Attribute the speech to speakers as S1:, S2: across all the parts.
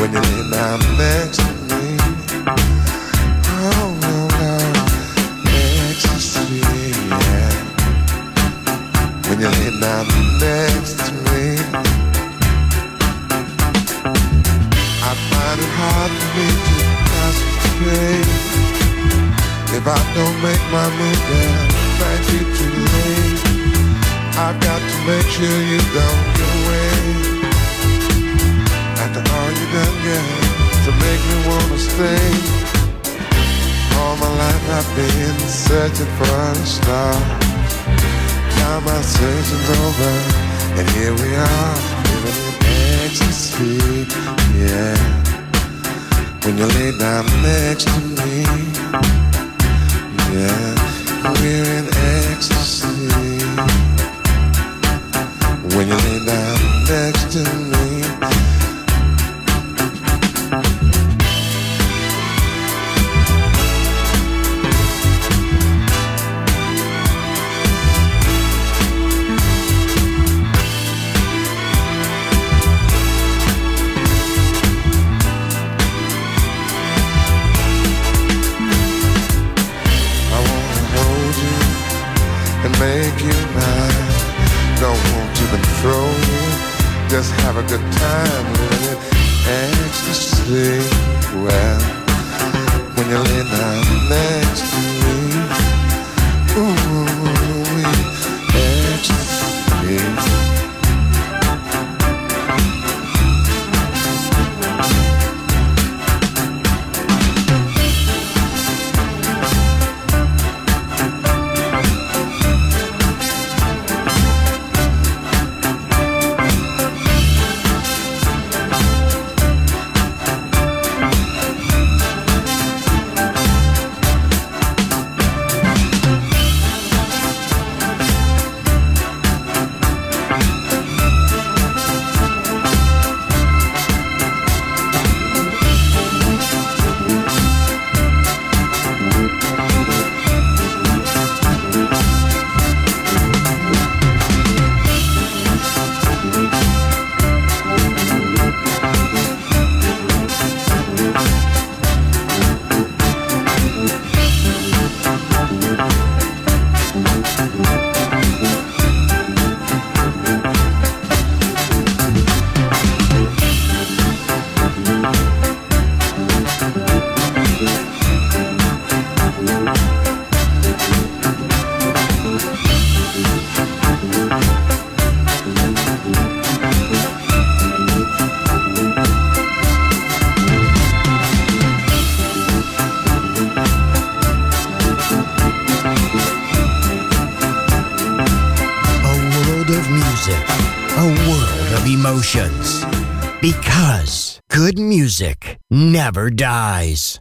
S1: When you lay down next to me, oh no, no, ecstasy, yeah. When you lay down next to me, I find it hard for me to concentrate. If I don't make my move, then it might be too late. I've got to make sure you don't wanna. All my life I've been searching for a star. Now my searching's over, and here we are, living in ecstasy, yeah. When you lay down next to me, yeah, we're in ecstasy. When you lay down next to me.
S2: Never dies.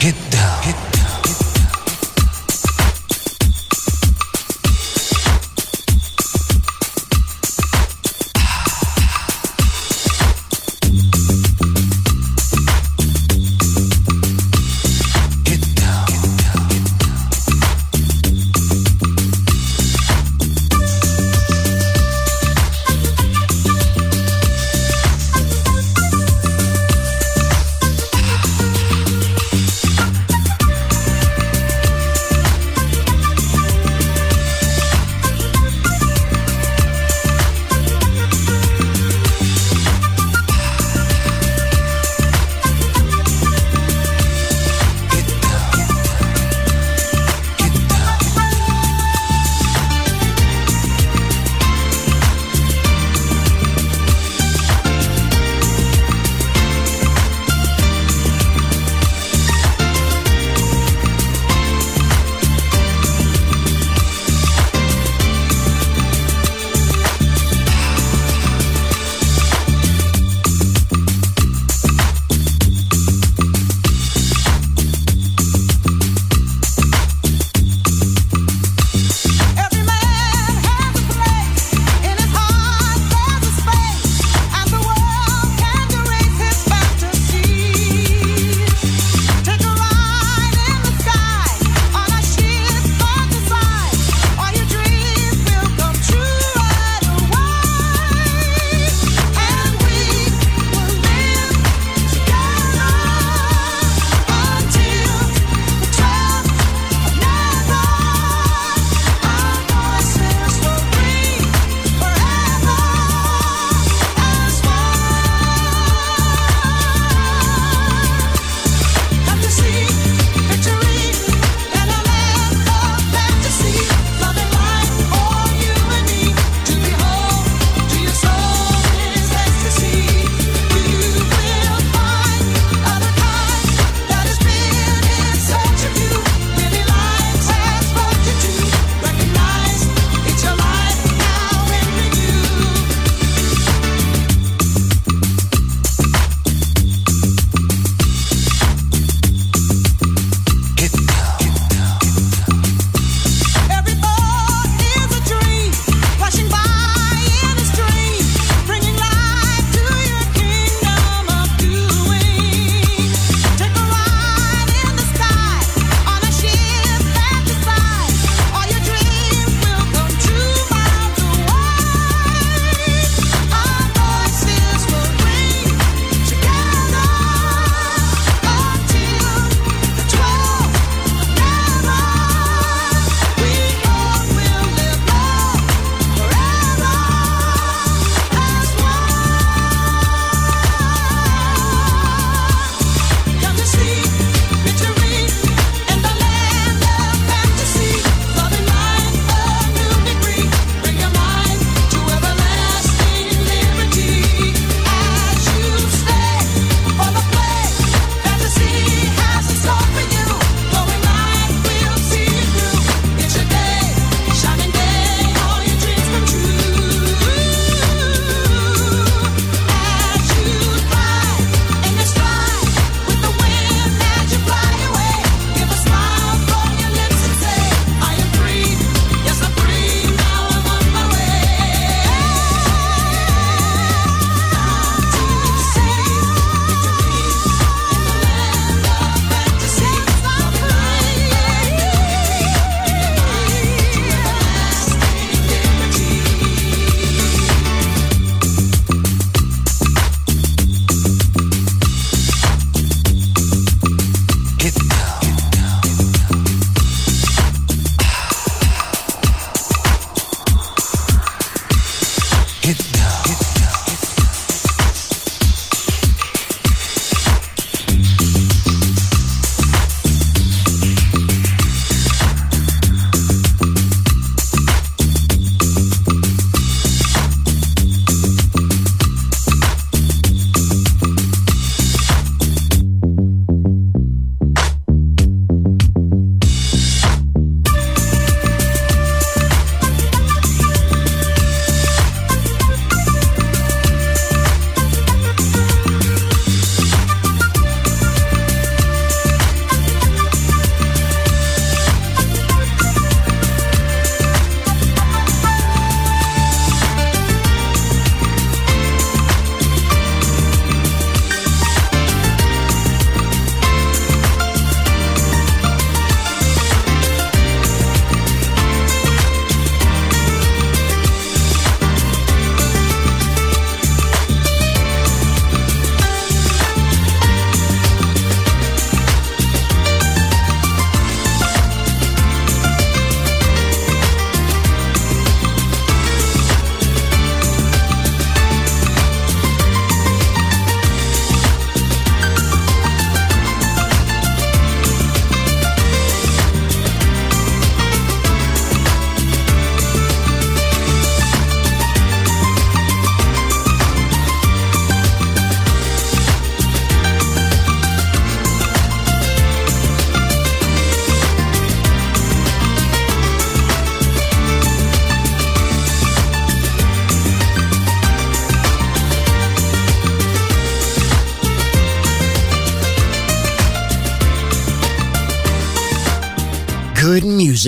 S1: جدة,
S3: جدة.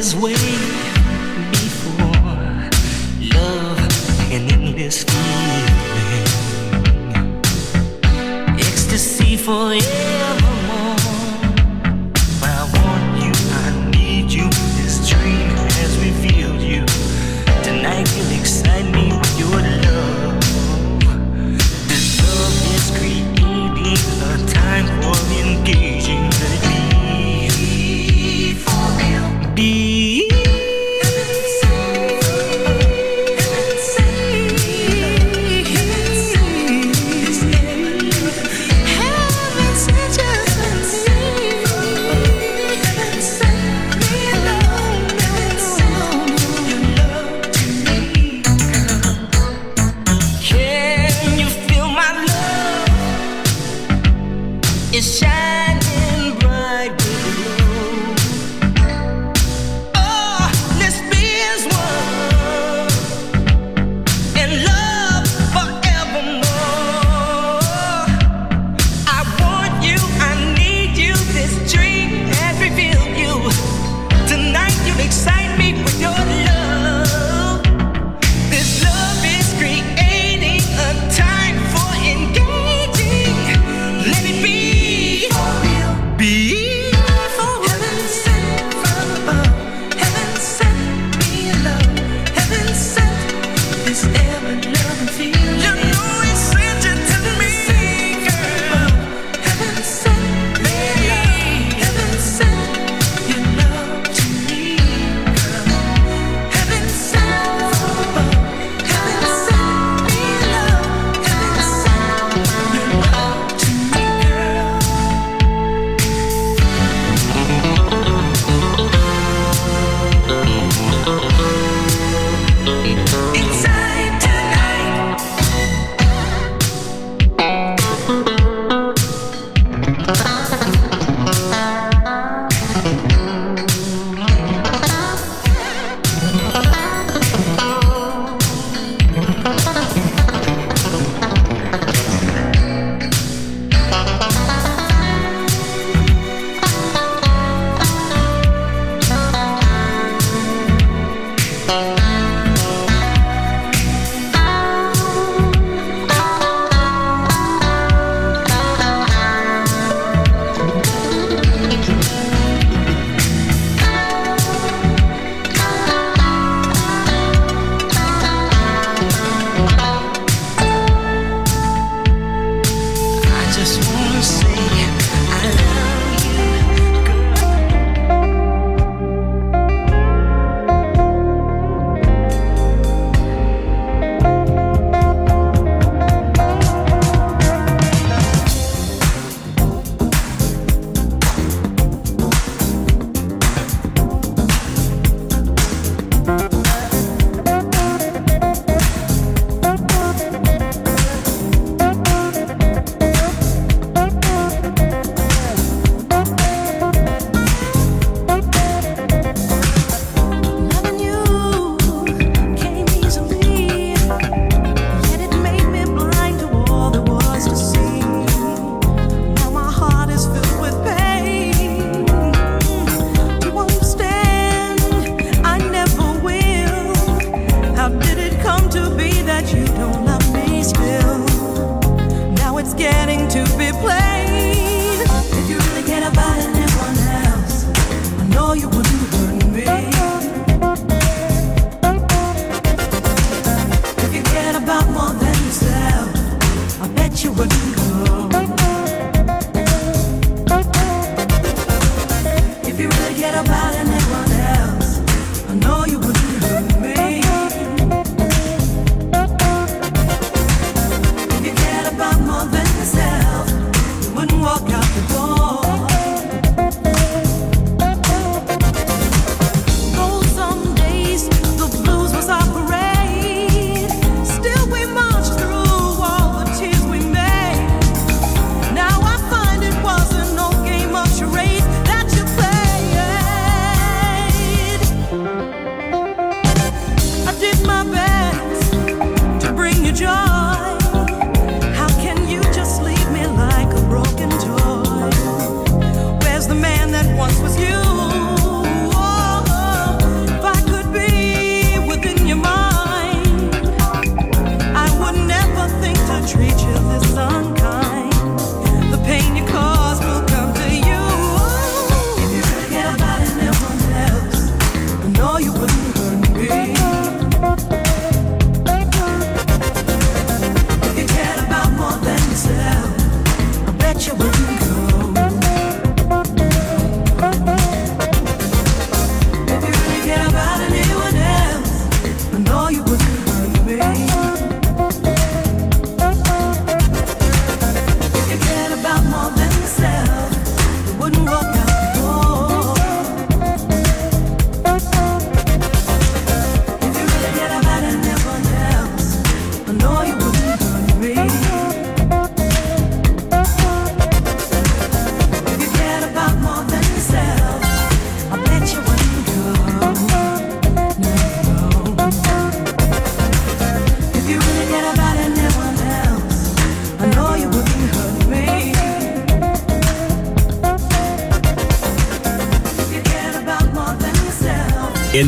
S4: This way